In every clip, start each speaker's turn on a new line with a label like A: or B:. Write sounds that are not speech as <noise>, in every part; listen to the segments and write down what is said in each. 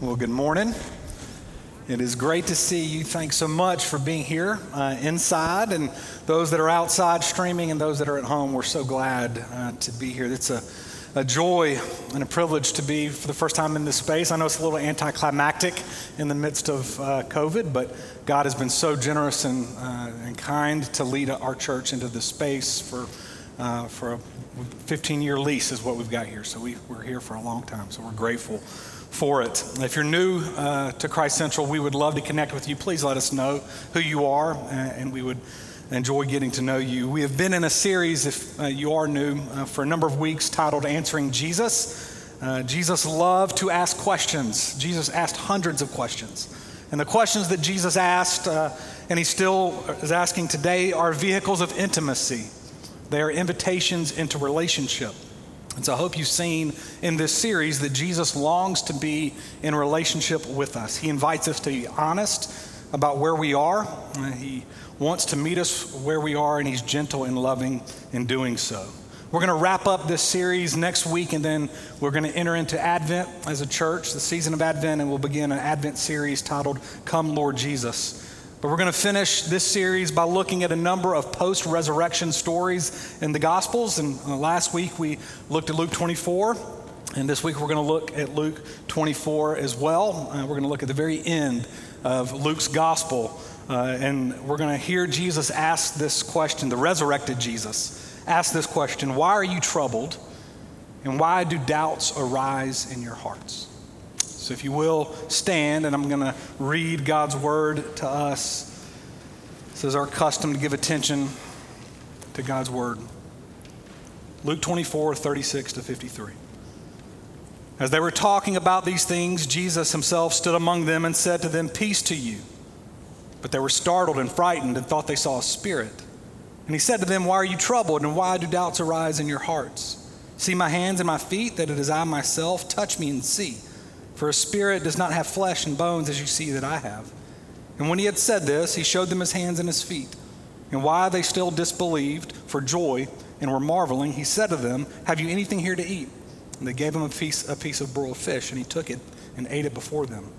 A: Well, good morning. It is great to see you. Thanks so much for being here uh, inside, and those that are outside streaming, and those that are at home. We're so glad uh, to be here. It's a, a joy and a privilege to be for the first time in this space. I know it's a little anticlimactic in the midst of uh, COVID, but God has been so generous and, uh, and kind to lead our church into this space for, uh, for a 15 year lease, is what we've got here. So we, we're here for a long time, so we're grateful for it. If you're new uh, to Christ Central, we would love to connect with you. Please let us know who you are, uh, and we would enjoy getting to know you. We have been in a series, if uh, you are new, uh, for a number of weeks titled Answering Jesus. Uh, Jesus loved to ask questions. Jesus asked hundreds of questions. And the questions that Jesus asked, uh, and he still is asking today, are vehicles of intimacy. They are invitations into relationship. And so I hope you've seen in this series that Jesus longs to be in relationship with us. He invites us to be honest about where we are. He wants to meet us where we are, and He's gentle and loving in doing so. We're going to wrap up this series next week, and then we're going to enter into Advent as a church, the season of Advent, and we'll begin an Advent series titled Come, Lord Jesus. But we're going to finish this series by looking at a number of post resurrection stories in the Gospels. And uh, last week we looked at Luke 24. And this week we're going to look at Luke 24 as well. Uh, we're going to look at the very end of Luke's Gospel. Uh, and we're going to hear Jesus ask this question, the resurrected Jesus, ask this question Why are you troubled? And why do doubts arise in your hearts? So, if you will, stand, and I'm going to read God's word to us. This is our custom to give attention to God's word. Luke 24, 36 to 53. As they were talking about these things, Jesus himself stood among them and said to them, Peace to you. But they were startled and frightened and thought they saw a spirit. And he said to them, Why are you troubled, and why do doubts arise in your hearts? See my hands and my feet, that it is I myself. Touch me and see. For a spirit does not have flesh and bones as you see that I have. And when he had said this, he showed them his hands and his feet. And why they still disbelieved for joy and were marveling, he said to them, Have you anything here to eat? And they gave him a piece, a piece of broiled fish, and he took it and ate it before them.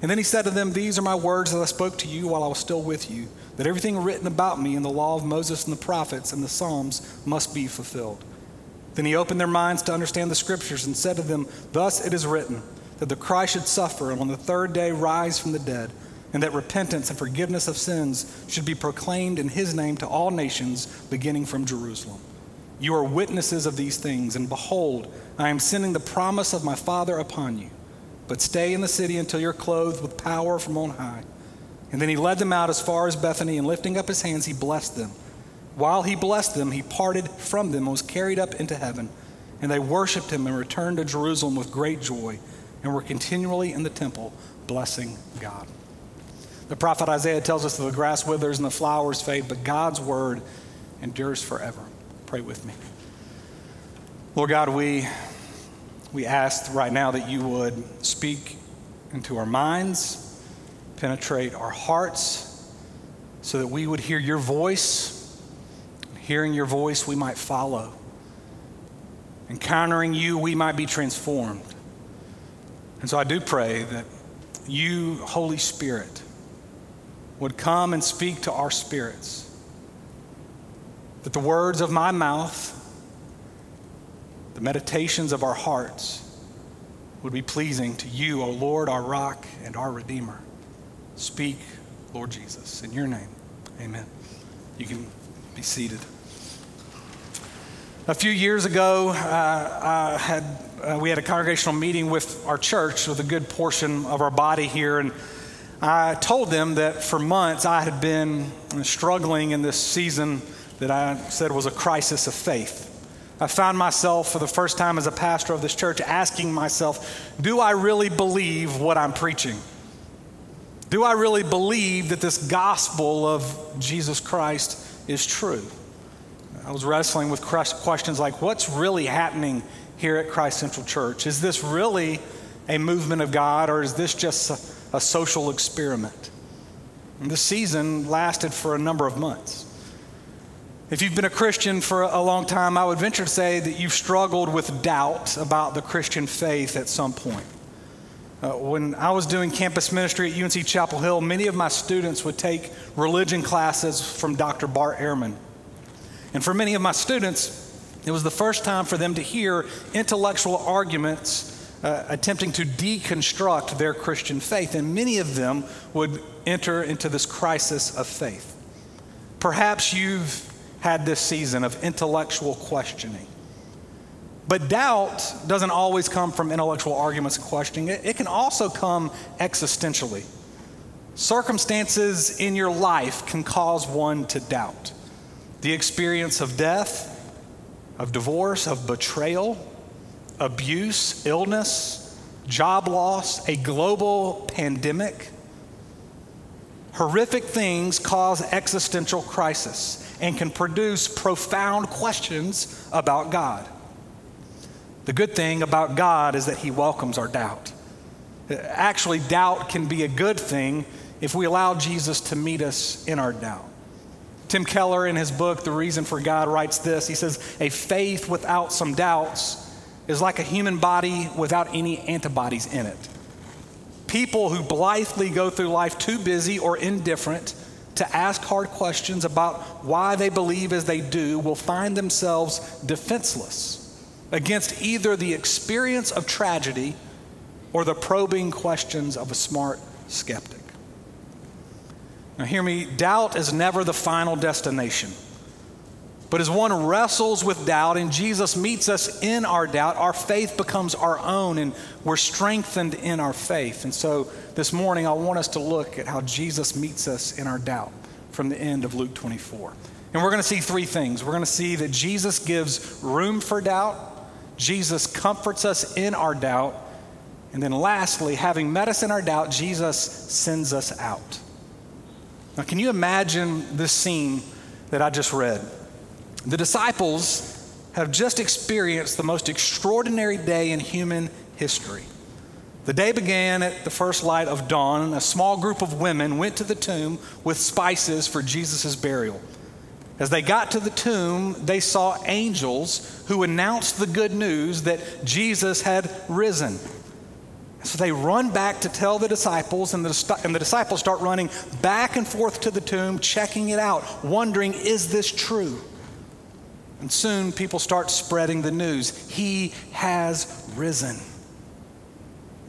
A: And then he said to them, These are my words that I spoke to you while I was still with you, that everything written about me in the law of Moses and the prophets and the Psalms must be fulfilled. Then he opened their minds to understand the scriptures and said to them, Thus it is written that the Christ should suffer and on the third day rise from the dead, and that repentance and forgiveness of sins should be proclaimed in his name to all nations, beginning from Jerusalem. You are witnesses of these things, and behold, I am sending the promise of my Father upon you. But stay in the city until you're clothed with power from on high. And then he led them out as far as Bethany, and lifting up his hands, he blessed them. While he blessed them, he parted from them and was carried up into heaven. And they worshiped him and returned to Jerusalem with great joy and we're continually in the temple blessing God. The prophet Isaiah tells us that the grass withers and the flowers fade, but God's word endures forever. Pray with me. Lord God, we, we ask right now that you would speak into our minds, penetrate our hearts, so that we would hear your voice. Hearing your voice, we might follow. Encountering you, we might be transformed. And so I do pray that you, Holy Spirit, would come and speak to our spirits. That the words of my mouth, the meditations of our hearts, would be pleasing to you, O Lord, our rock and our Redeemer. Speak, Lord Jesus. In your name, amen. You can be seated. A few years ago, uh, I had uh, we had a congregational meeting with our church with a good portion of our body here, and I told them that for months I had been struggling in this season that I said was a crisis of faith. I found myself for the first time as a pastor of this church asking myself, do I really believe what I'm preaching? Do I really believe that this gospel of Jesus Christ is true? I was wrestling with questions like, what's really happening here at Christ Central Church? Is this really a movement of God, or is this just a, a social experiment? And season lasted for a number of months. If you've been a Christian for a long time, I would venture to say that you've struggled with doubt about the Christian faith at some point. Uh, when I was doing campus ministry at UNC Chapel Hill, many of my students would take religion classes from Dr. Bart Ehrman. And for many of my students, it was the first time for them to hear intellectual arguments uh, attempting to deconstruct their Christian faith. And many of them would enter into this crisis of faith. Perhaps you've had this season of intellectual questioning. But doubt doesn't always come from intellectual arguments and questioning, it, it can also come existentially. Circumstances in your life can cause one to doubt. The experience of death, of divorce, of betrayal, abuse, illness, job loss, a global pandemic. Horrific things cause existential crisis and can produce profound questions about God. The good thing about God is that He welcomes our doubt. Actually, doubt can be a good thing if we allow Jesus to meet us in our doubt. Tim Keller, in his book, The Reason for God, writes this He says, A faith without some doubts is like a human body without any antibodies in it. People who blithely go through life too busy or indifferent to ask hard questions about why they believe as they do will find themselves defenseless against either the experience of tragedy or the probing questions of a smart skeptic. Now, hear me doubt is never the final destination. But as one wrestles with doubt and Jesus meets us in our doubt, our faith becomes our own and we're strengthened in our faith. And so this morning, I want us to look at how Jesus meets us in our doubt from the end of Luke 24. And we're going to see three things. We're going to see that Jesus gives room for doubt, Jesus comforts us in our doubt, and then lastly, having met us in our doubt, Jesus sends us out. Now, can you imagine this scene that I just read? The disciples have just experienced the most extraordinary day in human history. The day began at the first light of dawn. A small group of women went to the tomb with spices for Jesus' burial. As they got to the tomb, they saw angels who announced the good news that Jesus had risen. So they run back to tell the disciples, and the, and the disciples start running back and forth to the tomb, checking it out, wondering, is this true? And soon people start spreading the news He has risen.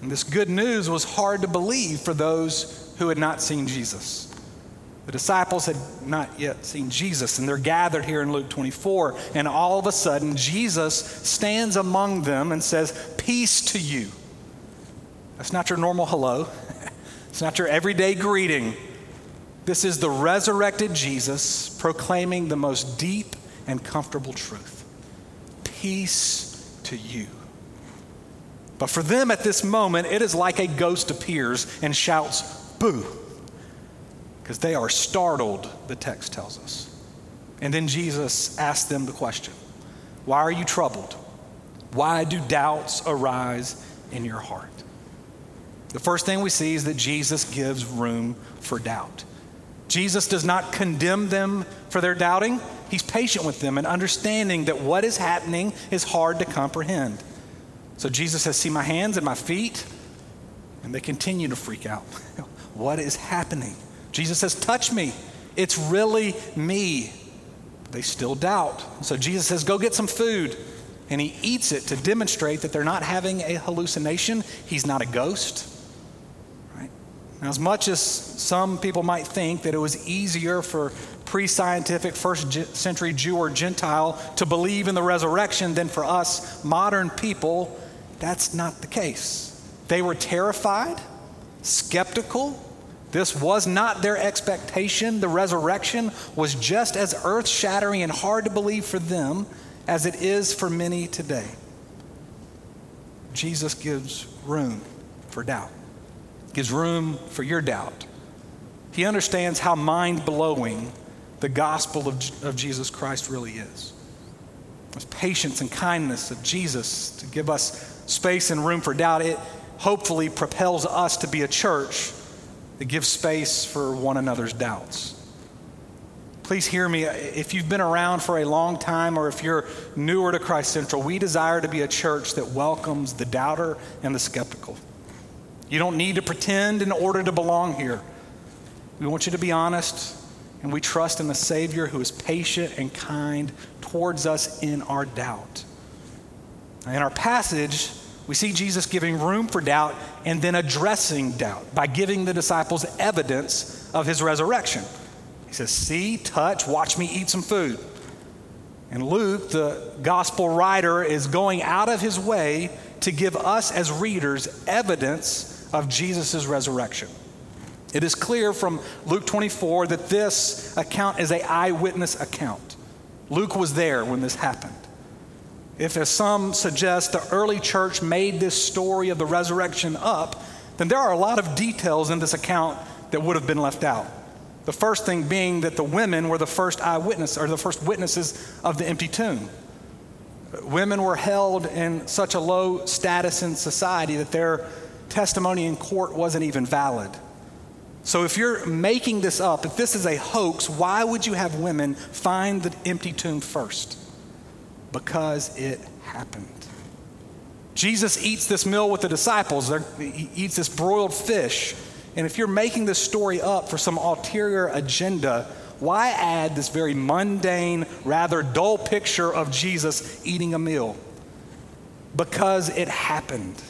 A: And this good news was hard to believe for those who had not seen Jesus. The disciples had not yet seen Jesus, and they're gathered here in Luke 24. And all of a sudden, Jesus stands among them and says, Peace to you. That's not your normal hello, <laughs> it's not your everyday greeting. This is the resurrected Jesus proclaiming the most deep and comfortable truth peace to you. But for them at this moment, it is like a ghost appears and shouts, Boo! Because they are startled, the text tells us. And then Jesus asks them the question Why are you troubled? Why do doubts arise in your heart? The first thing we see is that Jesus gives room for doubt. Jesus does not condemn them for their doubting. He's patient with them and understanding that what is happening is hard to comprehend. So Jesus says, See my hands and my feet. And they continue to freak out. <laughs> what is happening? Jesus says, Touch me. It's really me. They still doubt. So Jesus says, Go get some food. And he eats it to demonstrate that they're not having a hallucination. He's not a ghost. Now, as much as some people might think that it was easier for pre scientific first century Jew or Gentile to believe in the resurrection than for us modern people, that's not the case. They were terrified, skeptical. This was not their expectation. The resurrection was just as earth shattering and hard to believe for them as it is for many today. Jesus gives room for doubt gives room for your doubt. He understands how mind blowing the gospel of, of Jesus Christ really is. This patience and kindness of Jesus to give us space and room for doubt, it hopefully propels us to be a church that gives space for one another's doubts. Please hear me. If you've been around for a long time or if you're newer to Christ Central, we desire to be a church that welcomes the doubter and the skeptical. You don't need to pretend in order to belong here. We want you to be honest, and we trust in the Savior who is patient and kind towards us in our doubt. In our passage, we see Jesus giving room for doubt and then addressing doubt by giving the disciples evidence of his resurrection. He says, See, touch, watch me eat some food. And Luke, the gospel writer, is going out of his way to give us as readers evidence of Jesus' resurrection. It is clear from Luke 24 that this account is a eyewitness account. Luke was there when this happened. If, as some suggest, the early church made this story of the resurrection up, then there are a lot of details in this account that would have been left out. The first thing being that the women were the first eyewitness or the first witnesses of the empty tomb. Women were held in such a low status in society that their testimony in court wasn't even valid. So, if you're making this up, if this is a hoax, why would you have women find the empty tomb first? Because it happened. Jesus eats this meal with the disciples. He eats this broiled fish. And if you're making this story up for some ulterior agenda, why add this very mundane, rather dull picture of Jesus eating a meal? Because it happened.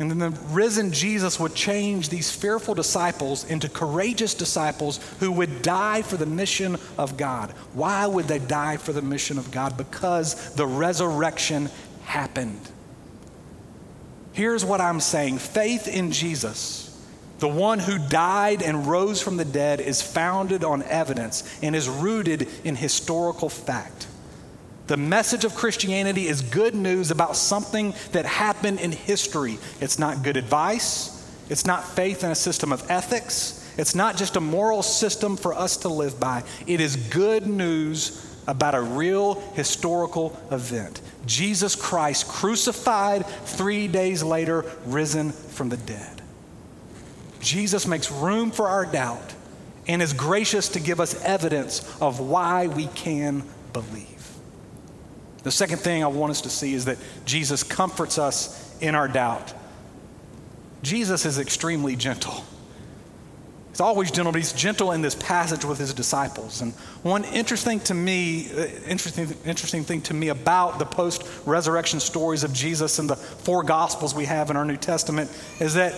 A: And then the risen Jesus would change these fearful disciples into courageous disciples who would die for the mission of God. Why would they die for the mission of God? Because the resurrection happened. Here's what I'm saying faith in Jesus the one who died and rose from the dead is founded on evidence and is rooted in historical fact. The message of Christianity is good news about something that happened in history. It's not good advice, it's not faith in a system of ethics, it's not just a moral system for us to live by. It is good news about a real historical event. Jesus Christ crucified, three days later, risen from the dead. Jesus makes room for our doubt and is gracious to give us evidence of why we can believe. The second thing I want us to see is that Jesus comforts us in our doubt. Jesus is extremely gentle. He's always gentle, but he's gentle in this passage with his disciples. And one interesting to me, uh, interesting, interesting thing to me about the post-resurrection stories of Jesus and the four gospels we have in our New Testament is that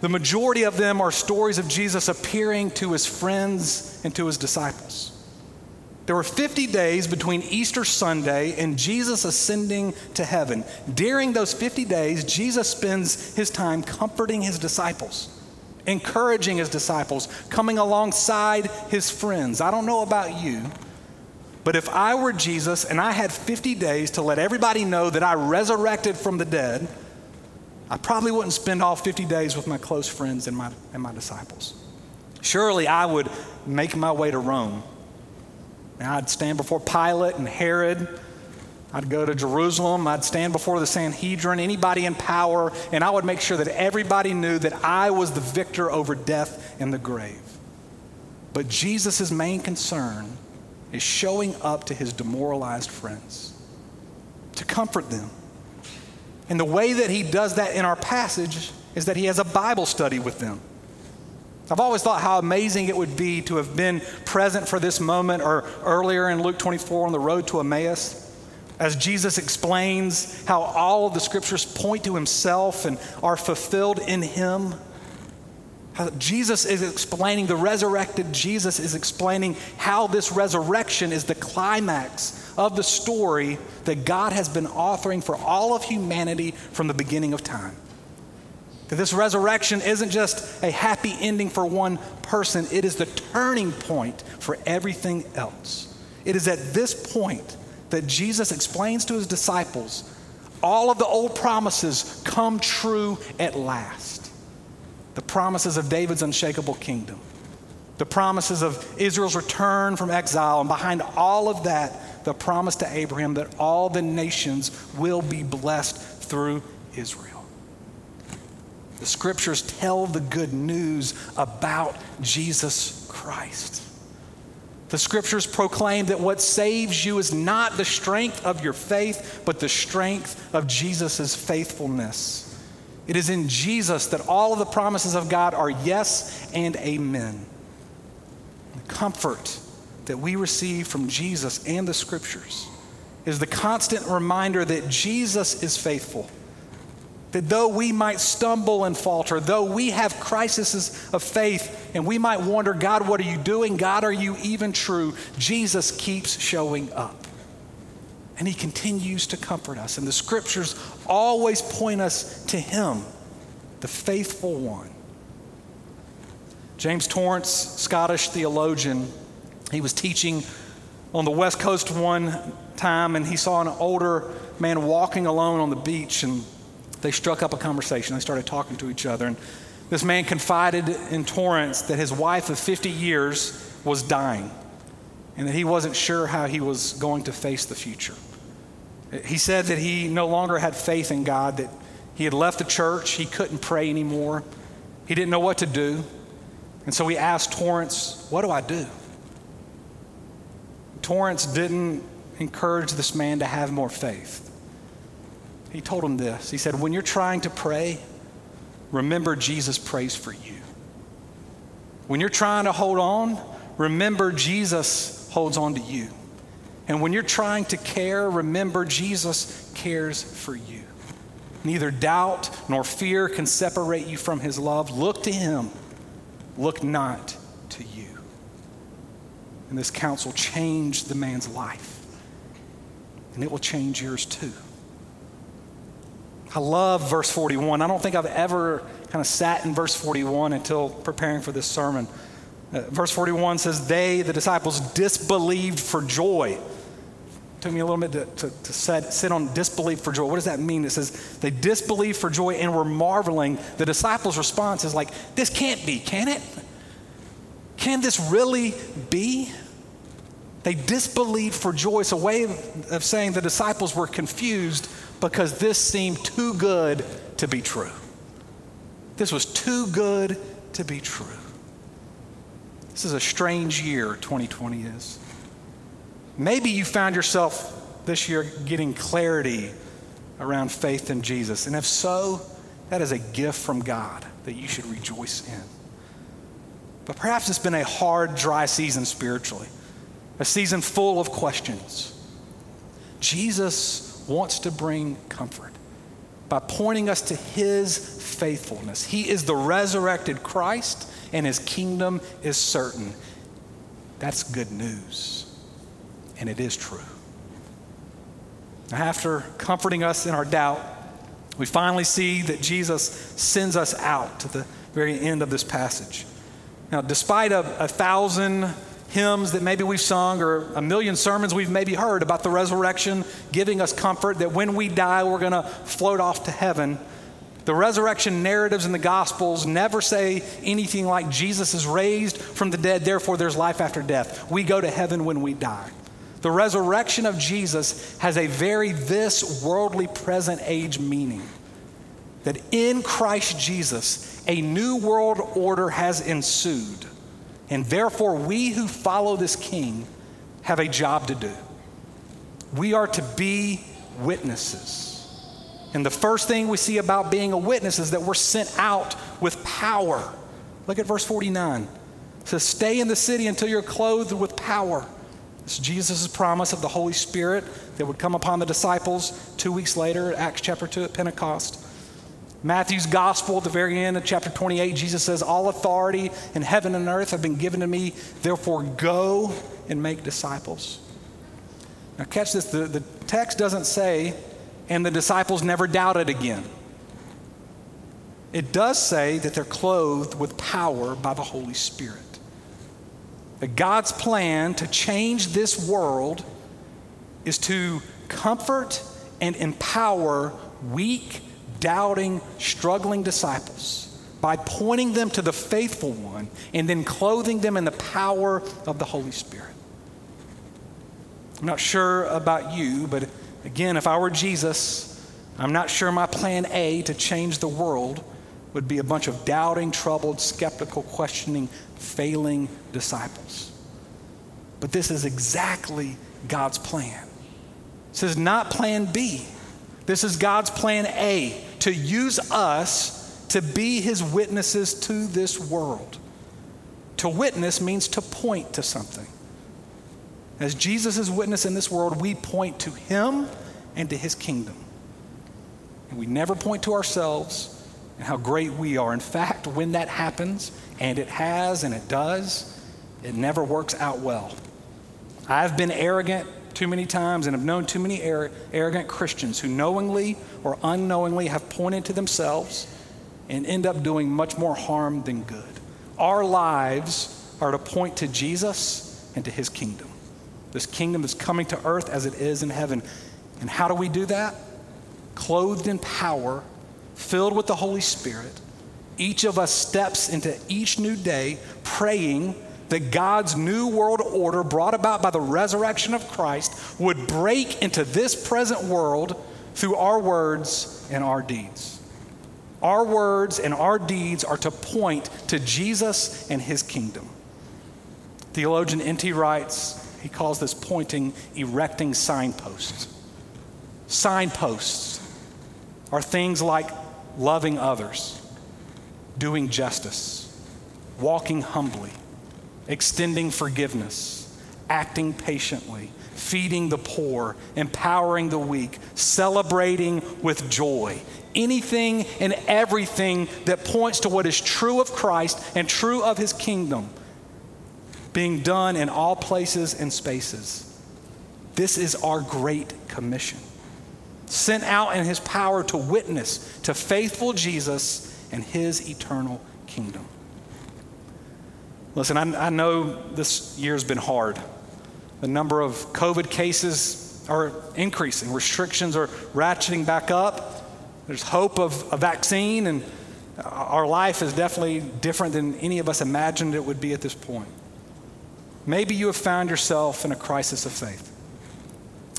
A: the majority of them are stories of Jesus appearing to his friends and to his disciples. There were 50 days between Easter Sunday and Jesus ascending to heaven. During those 50 days, Jesus spends his time comforting his disciples, encouraging his disciples, coming alongside his friends. I don't know about you, but if I were Jesus and I had 50 days to let everybody know that I resurrected from the dead, I probably wouldn't spend all 50 days with my close friends and my, and my disciples. Surely I would make my way to Rome. And I'd stand before Pilate and Herod. I'd go to Jerusalem. I'd stand before the Sanhedrin, anybody in power, and I would make sure that everybody knew that I was the victor over death and the grave. But Jesus' main concern is showing up to his demoralized friends, to comfort them and the way that he does that in our passage is that he has a Bible study with them. I've always thought how amazing it would be to have been present for this moment or earlier in Luke 24 on the road to Emmaus as Jesus explains how all of the scriptures point to himself and are fulfilled in him. How Jesus is explaining, the resurrected Jesus is explaining how this resurrection is the climax of the story that God has been authoring for all of humanity from the beginning of time. That this resurrection isn't just a happy ending for one person, it is the turning point for everything else. It is at this point that Jesus explains to his disciples all of the old promises come true at last. The promises of David's unshakable kingdom, the promises of Israel's return from exile, and behind all of that, the promise to Abraham that all the nations will be blessed through Israel. The scriptures tell the good news about Jesus Christ. The scriptures proclaim that what saves you is not the strength of your faith, but the strength of Jesus' faithfulness. It is in Jesus that all of the promises of God are yes and amen. The comfort that we receive from Jesus and the scriptures is the constant reminder that Jesus is faithful. That though we might stumble and falter, though we have crises of faith and we might wonder, God, what are you doing? God, are you even true? Jesus keeps showing up. And he continues to comfort us. And the scriptures always point us to him, the faithful one. James Torrance, Scottish theologian, he was teaching on the West Coast one time and he saw an older man walking alone on the beach and they struck up a conversation. They started talking to each other. And this man confided in Torrance that his wife of 50 years was dying and that he wasn't sure how he was going to face the future. He said that he no longer had faith in God, that he had left the church, he couldn't pray anymore, he didn't know what to do. And so he asked Torrance, What do I do? Torrance didn't encourage this man to have more faith. He told him this He said, When you're trying to pray, remember Jesus prays for you. When you're trying to hold on, remember Jesus holds on to you. And when you're trying to care, remember Jesus cares for you. Neither doubt nor fear can separate you from his love. Look to him, look not to you. And this counsel changed the man's life, and it will change yours too. I love verse 41. I don't think I've ever kind of sat in verse 41 until preparing for this sermon. Uh, verse 41 says, They, the disciples, disbelieved for joy. It took me a little bit to, to, to set, sit on disbelief for joy. What does that mean? It says, They disbelieved for joy and were marveling. The disciples' response is like, This can't be, can it? Can this really be? They disbelieved for joy. It's a way of, of saying the disciples were confused because this seemed too good to be true. This was too good to be true. This is a strange year, 2020 is. Maybe you found yourself this year getting clarity around faith in Jesus. And if so, that is a gift from God that you should rejoice in. But perhaps it's been a hard, dry season spiritually, a season full of questions. Jesus wants to bring comfort by pointing us to his faithfulness. He is the resurrected Christ, and his kingdom is certain. That's good news, and it is true. After comforting us in our doubt, we finally see that Jesus sends us out to the very end of this passage. Now, despite a, a thousand hymns that maybe we've sung or a million sermons we've maybe heard about the resurrection, giving us comfort that when we die, we're going to float off to heaven. The resurrection narratives in the Gospels never say anything like Jesus is raised from the dead, therefore there's life after death. We go to heaven when we die. The resurrection of Jesus has a very this worldly present age meaning. That in Christ Jesus, a new world order has ensued and therefore, we who follow this king have a job to do. We are to be witnesses. And the first thing we see about being a witness is that we're sent out with power. Look at verse 49. It says, Stay in the city until you're clothed with power. It's Jesus' promise of the Holy Spirit that would come upon the disciples two weeks later, at Acts chapter 2 at Pentecost. Matthew's gospel at the very end of chapter 28, Jesus says, All authority in heaven and earth have been given to me, therefore go and make disciples. Now, catch this the, the text doesn't say, and the disciples never doubted again. It does say that they're clothed with power by the Holy Spirit. That God's plan to change this world is to comfort and empower weak doubting, struggling disciples by pointing them to the faithful one and then clothing them in the power of the Holy Spirit. I'm not sure about you, but again, if I were Jesus, I'm not sure my plan A to change the world would be a bunch of doubting, troubled, skeptical, questioning, failing disciples. But this is exactly God's plan. This is not plan B. This is God's plan A to use us to be his witnesses to this world. To witness means to point to something. As Jesus' is witness in this world, we point to him and to his kingdom. And we never point to ourselves and how great we are. In fact, when that happens, and it has and it does, it never works out well. I've been arrogant too many times and have known too many arrogant Christians who knowingly or unknowingly have pointed to themselves and end up doing much more harm than good. Our lives are to point to Jesus and to his kingdom. This kingdom is coming to earth as it is in heaven. And how do we do that? Clothed in power, filled with the Holy Spirit. Each of us steps into each new day praying that God's new world order, brought about by the resurrection of Christ, would break into this present world through our words and our deeds. Our words and our deeds are to point to Jesus and his kingdom. Theologian N.T. writes, he calls this pointing, erecting signposts. Signposts are things like loving others, doing justice, walking humbly, extending forgiveness, acting patiently, feeding the poor, empowering the weak, celebrating with joy. Anything and everything that points to what is true of Christ and true of his kingdom being done in all places and spaces. This is our great commission. Sent out in his power to witness to faithful Jesus and his eternal kingdom. Listen, I, I know this year's been hard. The number of COVID cases are increasing, restrictions are ratcheting back up. There's hope of a vaccine, and our life is definitely different than any of us imagined it would be at this point. Maybe you have found yourself in a crisis of faith.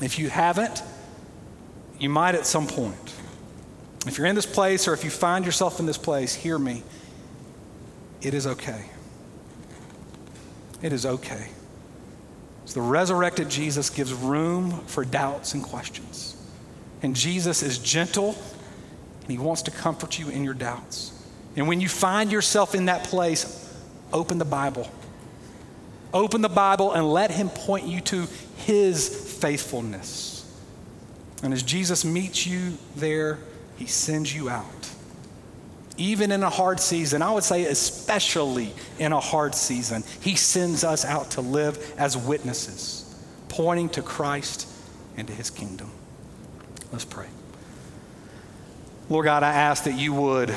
A: If you haven't, you might at some point. If you're in this place or if you find yourself in this place, hear me. It is okay. It is okay. So the resurrected Jesus gives room for doubts and questions. And Jesus is gentle and he wants to comfort you in your doubts. And when you find yourself in that place, open the Bible. Open the Bible and let him point you to his faithfulness. And as Jesus meets you there, he sends you out even in a hard season, I would say, especially in a hard season, He sends us out to live as witnesses, pointing to Christ and to His kingdom. Let's pray. Lord God, I ask that you would,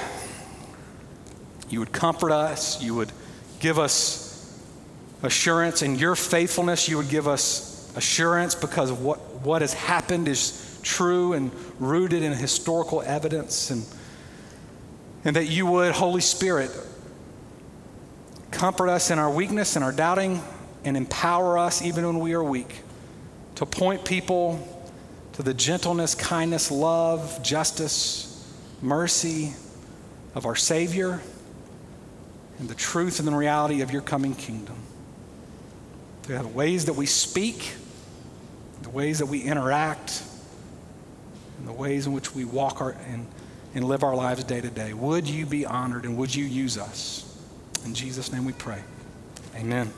A: you would comfort us, you would give us assurance in your faithfulness, you would give us assurance because what, what has happened is true and rooted in historical evidence and and that you would, Holy Spirit, comfort us in our weakness and our doubting and empower us even when we are weak to point people to the gentleness, kindness, love, justice, mercy of our Savior and the truth and the reality of your coming kingdom. Through the ways that we speak, the ways that we interact, and the ways in which we walk our, and and live our lives day to day. Would you be honored and would you use us? In Jesus' name we pray. Amen.